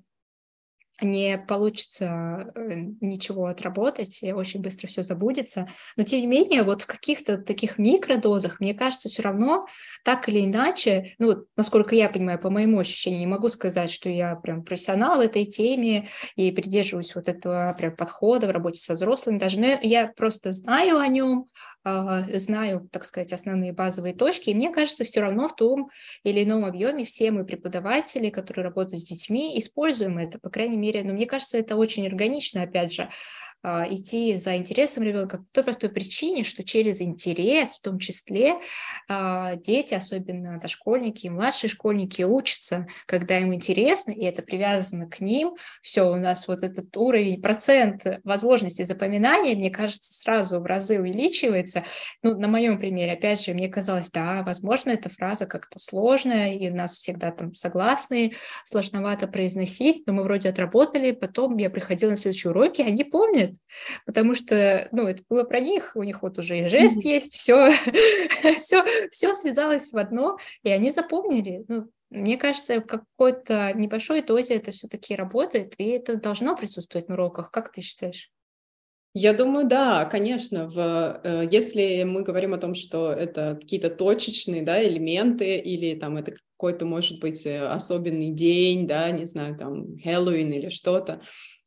не получится э, ничего отработать, и очень быстро все забудется. Но тем не менее, вот в каких-то таких микродозах, мне кажется, все равно так или иначе, ну, насколько я понимаю, по моему ощущению, не могу сказать, что я прям профессионал в этой теме и придерживаюсь вот этого прям подхода в работе со взрослыми даже, но я просто знаю о нем, знаю, так сказать, основные базовые точки, и мне кажется, все равно в том или ином объеме все мы преподаватели, которые работают с детьми, используем это, по крайней мере, но мне кажется, это очень органично, опять же, а, идти за интересом ребенка по той простой причине, что через интерес, в том числе, а, дети, особенно дошкольники и младшие школьники, учатся, когда им интересно, и это привязано к ним. Все, у нас вот этот уровень, процент возможностей запоминания, мне кажется, сразу в разы увеличивается. Ну, на моем примере, опять же, мне казалось, да, возможно, эта фраза как-то сложная, и у нас всегда там согласные, сложновато произносить, но мы вроде отработали, потом я приходила на следующие уроки, они помнят, помнят, потому что, ну, это было про них, у них вот уже и жест mm-hmm. есть, все, (laughs) все, все связалось в одно, и они запомнили. Ну, мне кажется, в какой-то небольшой дозе это все-таки работает, и это должно присутствовать на уроках. Как ты считаешь? Я думаю, да, конечно. В, э, если мы говорим о том, что это какие-то точечные да, элементы, или там это какой-то, может быть, э, особенный день, да, не знаю, там, Хэллоуин или что-то,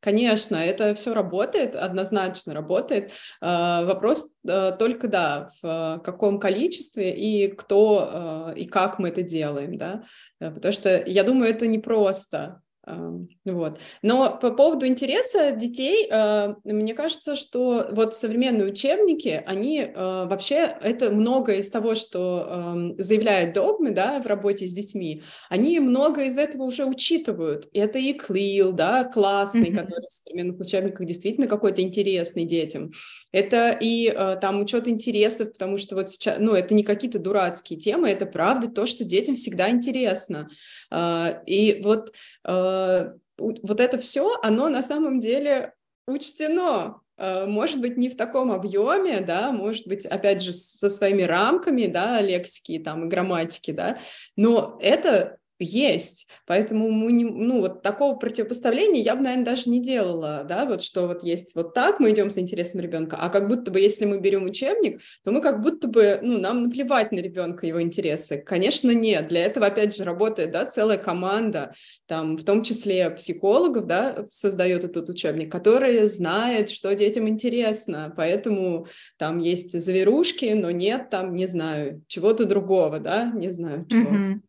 Конечно, это все работает, однозначно работает. А, вопрос а, только, да, в каком количестве и кто и как мы это делаем, да, потому что я думаю, это непросто, вот. Но по поводу интереса детей, мне кажется, что вот современные учебники, они вообще, это многое из того, что заявляют догмы, да, в работе с детьми, они много из этого уже учитывают. И это и КЛИЛ, да, классный, mm-hmm. который в современных учебниках действительно какой-то интересный детям. Это и там учет интересов, потому что вот сейчас, ну, это не какие-то дурацкие темы, это правда то, что детям всегда интересно. И вот вот это все, оно на самом деле учтено. Э, может быть, не в таком объеме, да, может быть, опять же, со своими рамками, да, лексики там и грамматики, да, но это есть. Поэтому мы не, ну, вот такого противопоставления я бы, наверное, даже не делала, да, вот что вот есть вот так, мы идем с интересом ребенка, а как будто бы, если мы берем учебник, то мы как будто бы, ну, нам наплевать на ребенка, его интересы. Конечно, нет. Для этого, опять же, работает, да, целая команда, там, в том числе психологов, да, создает этот учебник, который знает, что детям интересно, поэтому там есть зверушки, но нет там, не знаю, чего-то другого, да, не знаю, чего. Mm-hmm.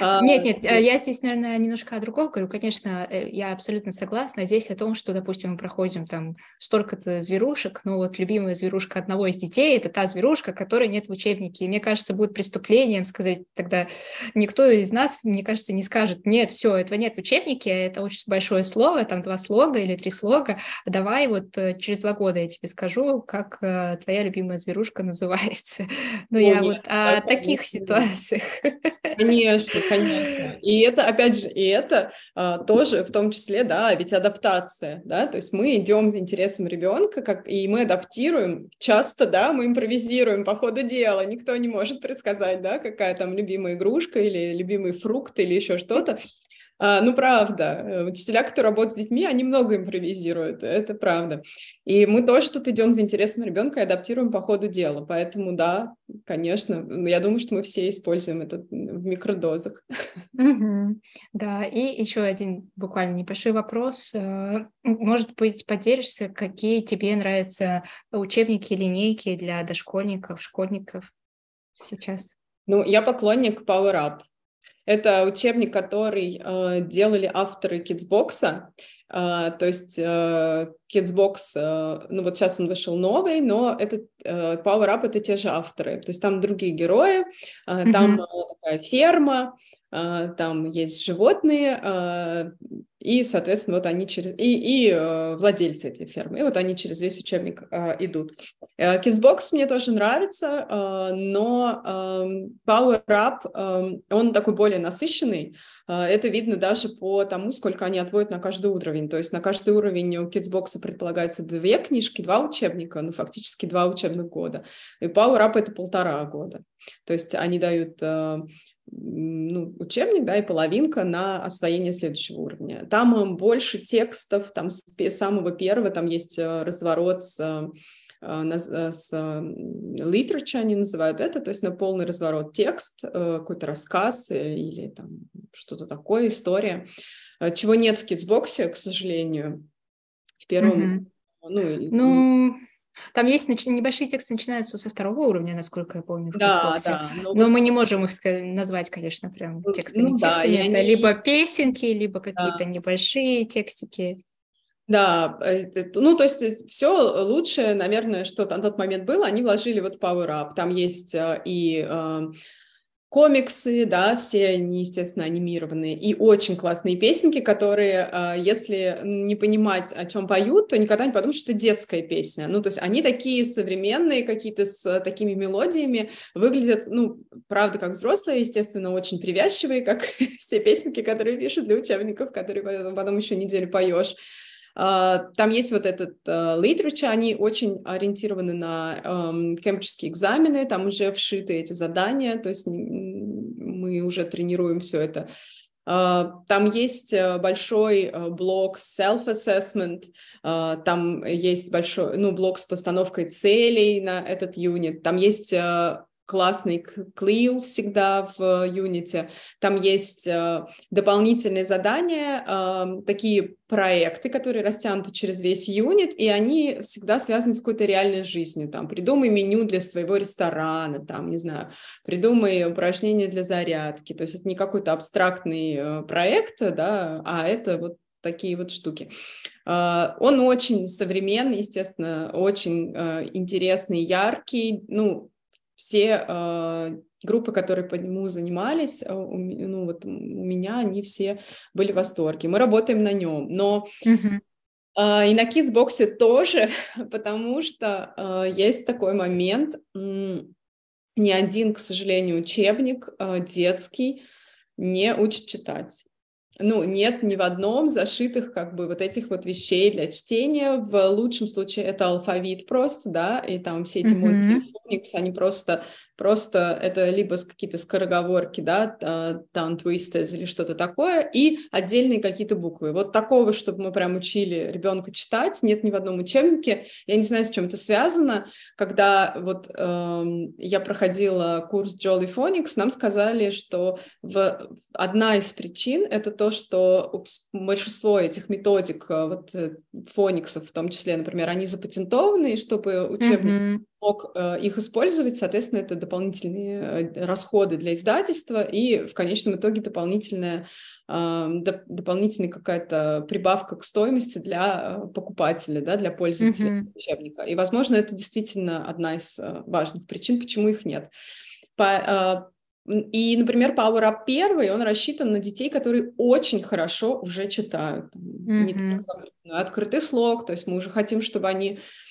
А, нет, нет, э, я здесь, наверное, немножко о другом говорю. Конечно, э, я абсолютно согласна. Здесь о том, что, допустим, мы проходим там столько-то зверушек, но вот любимая зверушка одного из детей – это та зверушка, которой нет в учебнике. И мне кажется, будет преступлением сказать тогда, никто из нас, мне кажется, не скажет, нет, все, этого нет в учебнике, это очень большое слово, там два слога или три слога, давай вот э, через два года я тебе скажу, как твоя любимая зверушка называется. (laughs) Ну, я нет, вот о таких ситуациях. Конечно, конечно. И это, опять же, и это а, тоже в том числе, да, ведь адаптация, да, то есть мы идем за интересом ребенка, как, и мы адаптируем, часто, да, мы импровизируем по ходу дела, никто не может предсказать, да, какая там любимая игрушка или любимый фрукт или еще что-то, ну, правда, э, учителя, которые работают с детьми, они много импровизируют, это правда. И мы тоже тут идем за интересом ребенка и адаптируем по ходу дела. Поэтому, да, конечно, я думаю, что мы все используем это в микродозах. Угу. Да, и еще один буквально небольшой вопрос. Э, может быть, поделишься, какие тебе нравятся учебники, линейки для дошкольников, школьников сейчас? Ну, я поклонник Power Up. Это учебник, который э, делали авторы Kidsbox. Э, то есть э, Kidsbox, э, ну вот сейчас он вышел новый, но это э, Power Up это те же авторы. То есть там другие герои, э, mm-hmm. там э, такая ферма, а, там есть животные, а, и, соответственно, вот они через... И, и э, владельцы этой фермы, и вот они через весь учебник идут. Kidsbox мне тоже нравится, но Power Up, он такой более насыщенный, это видно даже по тому, сколько они отводят на каждый уровень. То есть на каждый уровень у Kidsbox предполагается две книжки, два учебника, ну, фактически два учебных года. И Power Up — это полтора года. То есть они дают ну, учебник, да, и половинка на освоение следующего уровня. Там больше текстов, там с самого первого, там есть э, разворот с э, э, с literature они называют это, то есть на полный разворот текст, какой-то рассказ или там что-то такое, история, чего нет в китсбоксе, к сожалению, в первом. Mm-hmm. Ну, ну, там есть нач... небольшие тексты, начинаются со второго уровня, насколько я помню. да, да. Но, но вот... мы не можем их назвать, конечно, прям ну, текстами. Ну, текстами. Да, это они... либо песенки, либо какие-то да. небольшие текстики. Да, э, ну то есть все лучшее, наверное, что на тот момент было, они вложили вот Power Up. Там есть э, и э, комиксы, да, все они, естественно, анимированные, и очень классные песенки, которые, а, если не понимать, о чем поют, то никогда не подумаешь, что это детская песня. Ну, то есть они такие современные, какие-то с такими мелодиями, выглядят, ну, правда, как взрослые, естественно, очень привязчивые, как (laughs) все песенки, которые пишут для учебников, которые потом, потом еще неделю поешь. А, там есть вот этот literature, они очень ориентированы на um, кембриджские экзамены, там уже вшиты эти задания, то есть мы уже тренируем все это. Uh, там есть uh, большой uh, блок self-assessment, там есть большой, ну, блок с постановкой целей на этот юнит, там есть классный клил всегда в Unity. Там есть э, дополнительные задания, э, такие проекты, которые растянуты через весь юнит, и они всегда связаны с какой-то реальной жизнью. Там, придумай меню для своего ресторана, там, не знаю, придумай упражнения для зарядки. То есть это не какой-то абстрактный э, проект, да, а это вот такие вот штуки. Он очень современный, естественно, очень интересный, яркий. Ну, все э, группы, которые по нему занимались, э, у, ну вот у меня они все были в восторге. Мы работаем на нем, но mm-hmm. э, и на Kidsbox тоже, (laughs) потому что э, есть такой момент, э, ни один, к сожалению, учебник э, детский не учит читать ну, нет ни в одном зашитых как бы вот этих вот вещей для чтения. В лучшем случае это алфавит просто, да, и там все эти mm-hmm. они просто просто это либо какие-то скороговорки, да, tongue twisters или что-то такое, и отдельные какие-то буквы. Вот такого, чтобы мы прям учили ребенка читать, нет ни в одном учебнике. Я не знаю, с чем это связано. Когда вот э, я проходила курс Jolly Phonics, нам сказали, что в, одна из причин это то, что большинство этих методик, э, вот э, фониксов в том числе, например, они запатентованы, и чтобы учебник mm-hmm мог э, их использовать, соответственно, это дополнительные э, расходы для издательства и в конечном итоге дополнительная дополнительная какая-то прибавка к стоимости для э, покупателя, да, для пользователя mm-hmm. учебника. И, возможно, это действительно одна из важных причин, почему их нет. По, и, например, Power Up первый, он рассчитан на детей, которые очень хорошо уже читают. Mm-hmm. Не только закрытый, но и открытый слог. То есть мы уже хотим, чтобы они Э,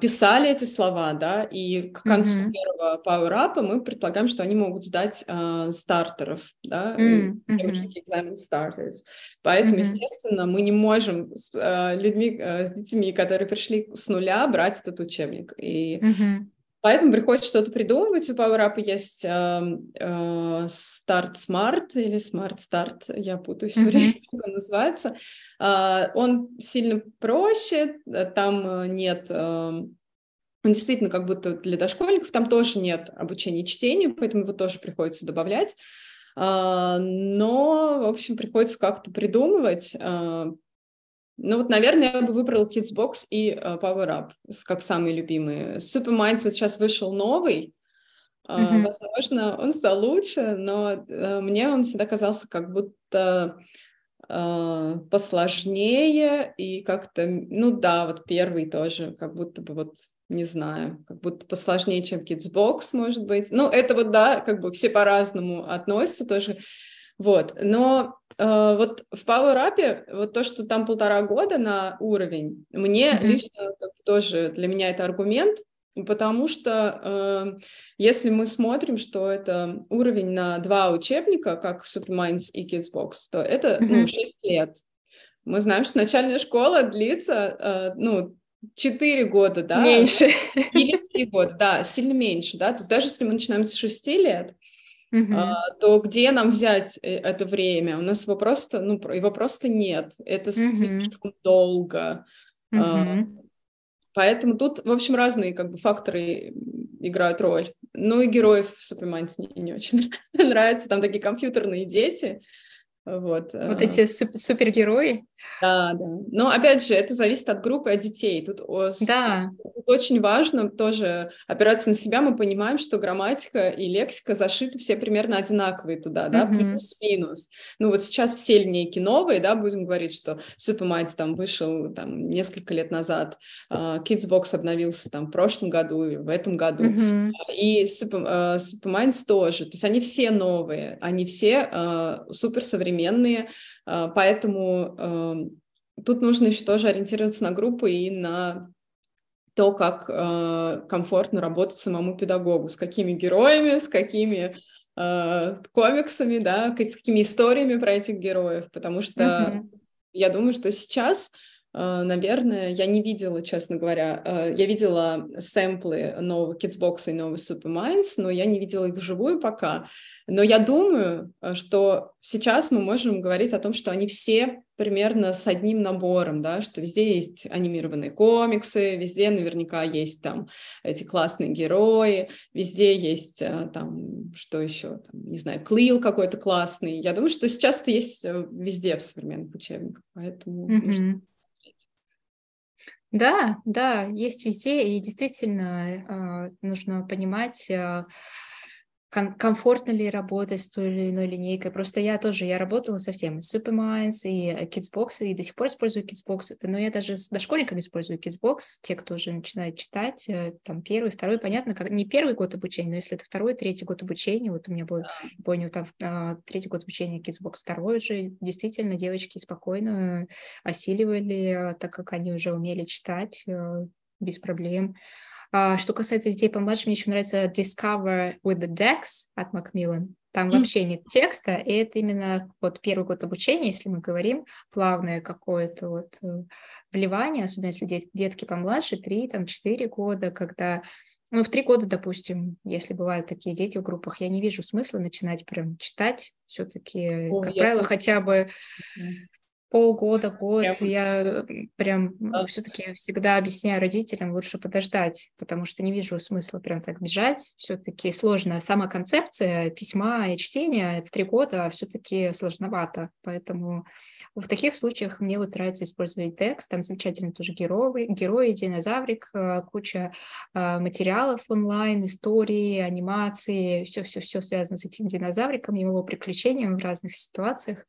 писали эти слова, да, и к концу mm-hmm. первого Power мы предполагаем, что они могут сдать э, стартеров, да, mm-hmm. экзамен starters. Поэтому, mm-hmm. естественно, мы не можем с э, людьми, э, с детьми, которые пришли с нуля, брать этот учебник. И mm-hmm. Поэтому приходится что-то придумывать. У Power Up есть э, э, Start Smart или Smart Start, я путаю все mm-hmm. время, (laughs) как он называется. Э, он сильно проще, э, там э, нет... Э, он действительно как будто для дошкольников, там тоже нет обучения чтению, поэтому его тоже приходится добавлять. Uh, но, в общем, приходится как-то придумывать. Uh, ну вот, наверное, я бы выбрал Kidsbox и uh, Power Up как самые любимые. Superminds вот сейчас вышел новый, mm-hmm. возможно, он стал лучше, но мне он всегда казался как будто посложнее и как-то, ну да, вот первый тоже, как будто бы вот не знаю, как будто посложнее, чем Kidsbox, может быть. Ну, это вот, да, как бы все по-разному относятся тоже. Вот, но э, вот в Power Up, вот то, что там полтора года на уровень, мне mm-hmm. лично тоже для меня это аргумент, потому что э, если мы смотрим, что это уровень на два учебника, как Superminds и Kidsbox, то это mm-hmm. ну, 6 лет. Мы знаем, что начальная школа длится, э, ну, 4 года, да? Меньше. Или 3 года, да, сильно меньше, да? То есть даже если мы начинаем с 6 лет, Uh-huh. А, то где нам взять э, это время? У нас его просто, ну, его просто нет. Это uh-huh. слишком долго. Uh-huh. А, поэтому тут, в общем, разные как бы факторы играют роль. Ну и героев в Супермайнс мне не очень (laughs) нравятся. Там такие компьютерные дети. Вот, вот э. эти суп- супергерои. Да, да. Но опять же, это зависит от группы, от детей. Тут, да. тут очень важно тоже опираться на себя. Мы понимаем, что грамматика и лексика зашиты все примерно одинаковые туда, да, mm-hmm. плюс-минус. Ну вот сейчас все линейки новые, да, будем говорить, что Superminds там вышел там несколько лет назад, uh, Kidsbox обновился там в прошлом году и в этом году, mm-hmm. и Super, uh, Superminds тоже. То есть они все новые, они все uh, суперсовременные, а, поэтому эм, тут нужно еще тоже ориентироваться на группы и на то, как э, комфортно работать самому педагогу, с какими героями, с какими э, комиксами, да, с какими историями про этих героев, потому что mm-hmm. я думаю, что сейчас наверное, я не видела, честно говоря. Uh, я видела сэмплы нового Kidsbox и нового Superminds, но я не видела их вживую пока. Но я думаю, э, что сейчас мы можем говорить о том, что они все примерно с одним набором, да, что везде есть анимированные комиксы, везде наверняка есть там эти классные герои, везде есть э, там, что еще, там, не знаю, клил какой-то классный. Я думаю, что сейчас это есть э, везде в современных учебниках, поэтому mm-hmm. Да, да, есть везде, и действительно э, нужно понимать, э, ком- комфортно ли работать с той или иной линейкой. Просто я тоже, я работала совсем с Superminds и Kidsbox, и до сих пор использую Kidsbox, но я даже с дошкольниками использую Kidsbox, те, кто уже начинает читать, э, там первый, второй, понятно, как не первый год обучения, но если это второй, третий год обучения, вот у меня был, помню, там а, третий год обучения Kidsbox, второй уже, действительно, девочки спокойно осиливали, так как они уже умели читать э, без проблем. Что касается детей помладше, мне еще нравится Discover with the Dex от Macmillan. Там mm. вообще нет текста, и это именно вот первый год обучения, если мы говорим, плавное какое-то вот э, вливание, особенно если дет- детки помладше, 3, там, 4 года, когда ну, в три года, допустим, если бывают такие дети в группах, я не вижу смысла начинать прям читать. Все-таки, как правило, хотя бы полгода, год, прям... я прям да. все-таки всегда объясняю родителям, лучше подождать, потому что не вижу смысла прям так бежать. Все-таки сложно. Сама концепция письма и чтения в три года все-таки сложновато. Поэтому в таких случаях мне вот нравится использовать текст. Там замечательно тоже герои, герои, динозаврик, э, куча э, материалов онлайн, истории, анимации, все-все-все связано с этим динозавриком, его приключением в разных ситуациях.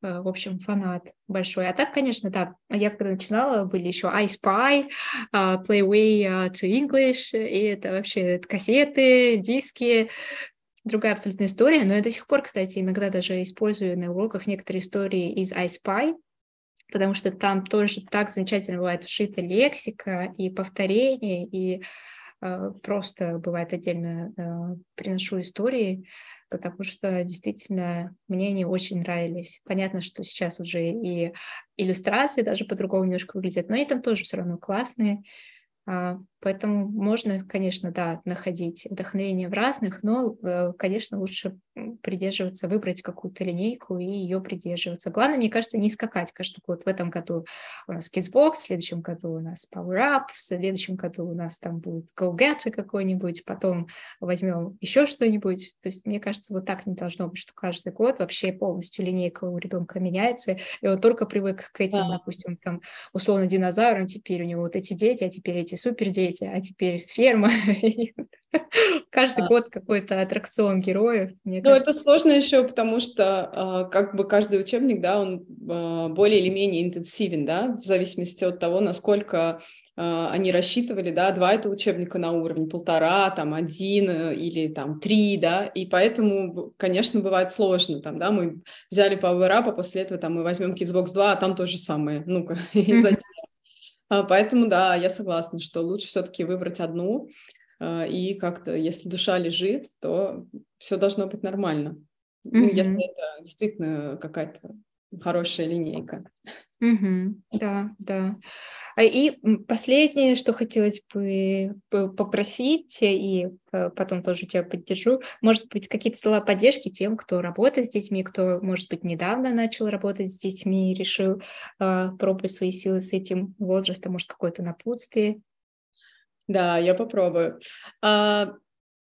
Э, в общем, фанат большой. А так, конечно, да, я когда начинала, были еще I Spy, uh, Playway uh, to English, и это вообще кассеты, диски, другая абсолютная история, но я до сих пор, кстати, иногда даже использую на уроках некоторые истории из I Spy, потому что там тоже так замечательно бывает вшита лексика и повторение, и э, просто бывает отдельно э, приношу истории, потому что действительно мне они очень нравились. Понятно, что сейчас уже и иллюстрации даже по-другому немножко выглядят, но они там тоже все равно классные. А, поэтому можно, конечно, да, находить вдохновение в разных, но, э, конечно, лучше придерживаться, выбрать какую-то линейку и ее придерживаться. Главное, мне кажется, не скакать каждый год. В этом году у нас Kidsbox, в следующем году у нас Power Up, в следующем году у нас там будет Go Get какой-нибудь, потом возьмем еще что-нибудь. То есть, мне кажется, вот так не должно быть, что каждый год вообще полностью линейка у ребенка меняется, и он только привык к этим, да. допустим, там, условно, динозаврам, теперь у него вот эти дети, а теперь эти супер дети, а теперь ферма. (laughs) (laughs) Каждый год какой-то аттракцион героев. Мне ну, это сложно еще, потому что а, как бы каждый учебник, да, он а, более или менее интенсивен, да, в зависимости от того, насколько а, они рассчитывали, да, два это учебника на уровень, полтора, там, один э, или там три, да, и поэтому, конечно, бывает сложно, там, да, мы взяли Power Up, а после этого там мы возьмем Kidsbox 2, а там то же самое, ну-ка, (laughs) Поэтому, да, я согласна, что лучше все-таки выбрать одну, и как-то, если душа лежит, то все должно быть нормально. Mm-hmm. Ну, если это действительно какая-то хорошая линейка. Угу, да, да. А И последнее, что хотелось бы попросить, и э, потом тоже тебя поддержу, может быть, какие-то слова поддержки тем, кто работает с детьми, кто, может быть, недавно начал работать с детьми решил э, пробовать свои силы с этим возрастом, может, какое-то напутствие. Да, я попробую. А,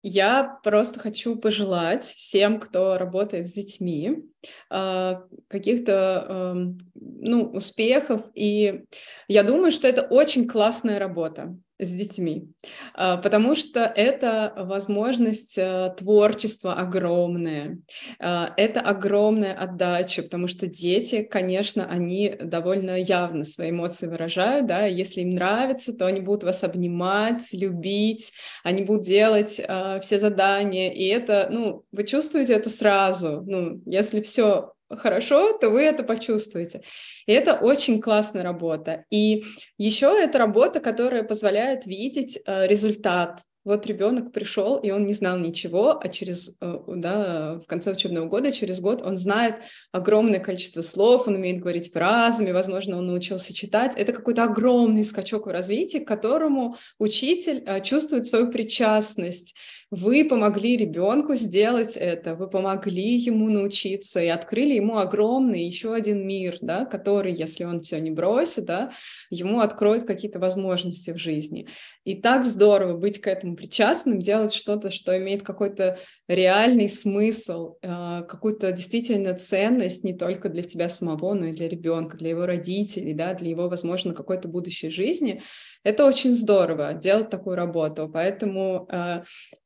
я просто хочу пожелать всем, кто работает с детьми, а, каких-то эм, ну, успехов. И я думаю, что это очень классная работа с детьми, а, потому что это возможность э, творчества огромная, это огромная отдача, потому что дети, конечно, они довольно явно свои эмоции выражают, да, если им нравится, то они будут вас обнимать, любить, они будут делать а, все задания, и это, ну, вы чувствуете это сразу, ну, если все хорошо, то вы это почувствуете. И это очень классная работа. И еще это работа, которая позволяет видеть э, результат вот ребенок пришел, и он не знал ничего, а через, э, да, в конце учебного года, через год, он знает огромное количество слов, он умеет говорить фразами, возможно, он научился читать. Это какой-то огромный скачок в развитии, к которому учитель э, чувствует свою причастность. Вы помогли ребенку сделать это, вы помогли ему научиться и открыли ему огромный еще один мир, да, который, если он все не бросит, да, ему откроет какие-то возможности в жизни. И так здорово быть к этому причастным, делать что-то, что имеет какой-то реальный смысл, э, какую-то действительно ценность не только для тебя самого, но и для ребенка, для его родителей, да, для его, возможно, какой-то будущей жизни. Это очень здорово делать такую работу. Поэтому э,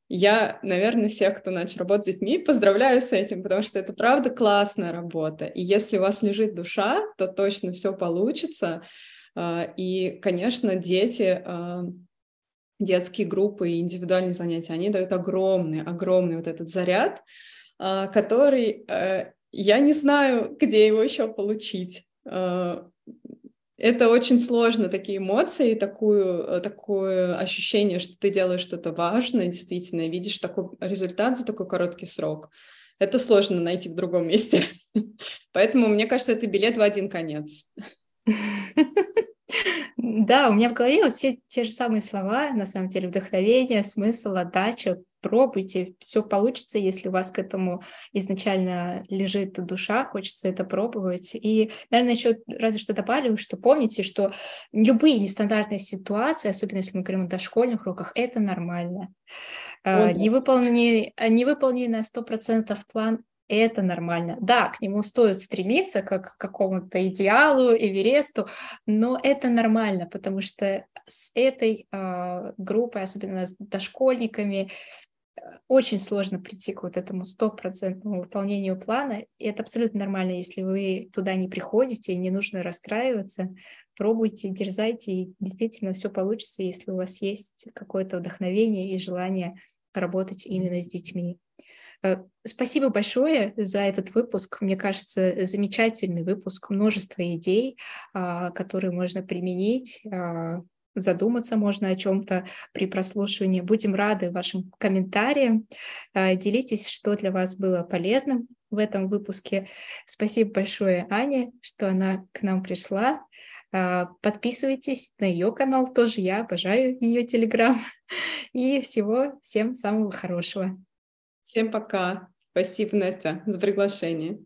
я, наверное, всех, кто начал работать с детьми, поздравляю с этим, потому что это правда классная работа. И если у вас лежит душа, то точно все получится. Э, и, конечно, дети детские группы и индивидуальные занятия, они дают огромный, огромный вот этот заряд, а, который э, я не знаю, где его еще получить. А, это очень сложно, такие эмоции, такую, э, такое ощущение, что ты делаешь что-то важное, действительно, и видишь такой результат за такой короткий срок. Это сложно найти в другом месте. (laughs) Поэтому, мне кажется, это билет в один конец. (laughs) Да, у меня в голове вот все те же самые слова, на самом деле, вдохновение, смысл, отдача. Пробуйте, все получится, если у вас к этому изначально лежит душа, хочется это пробовать. И, наверное, еще разве что добавлю, что помните, что любые нестандартные ситуации, особенно если мы говорим о дошкольных уроках, это нормально. А, не выполни, не выполни на 100% план это нормально. Да, к нему стоит стремиться, как к какому-то идеалу, Эвересту, но это нормально, потому что с этой э, группой, особенно с дошкольниками, очень сложно прийти к вот этому стопроцентному выполнению плана. И это абсолютно нормально, если вы туда не приходите, не нужно расстраиваться. Пробуйте, дерзайте, и действительно все получится, если у вас есть какое-то вдохновение и желание работать именно с детьми. Э, спасибо большое за этот выпуск. Мне кажется, замечательный выпуск, множество идей, а, которые можно применить, а, задуматься можно о чем-то при прослушивании. Будем рады вашим комментариям. А, делитесь, что для вас было полезным в этом выпуске. Спасибо большое Ане, что она к нам пришла. Подписывайтесь на ее канал тоже. Я обожаю ее телеграм. (laughs) И всего всем самого хорошего. Всем пока. Спасибо, Настя, за приглашение.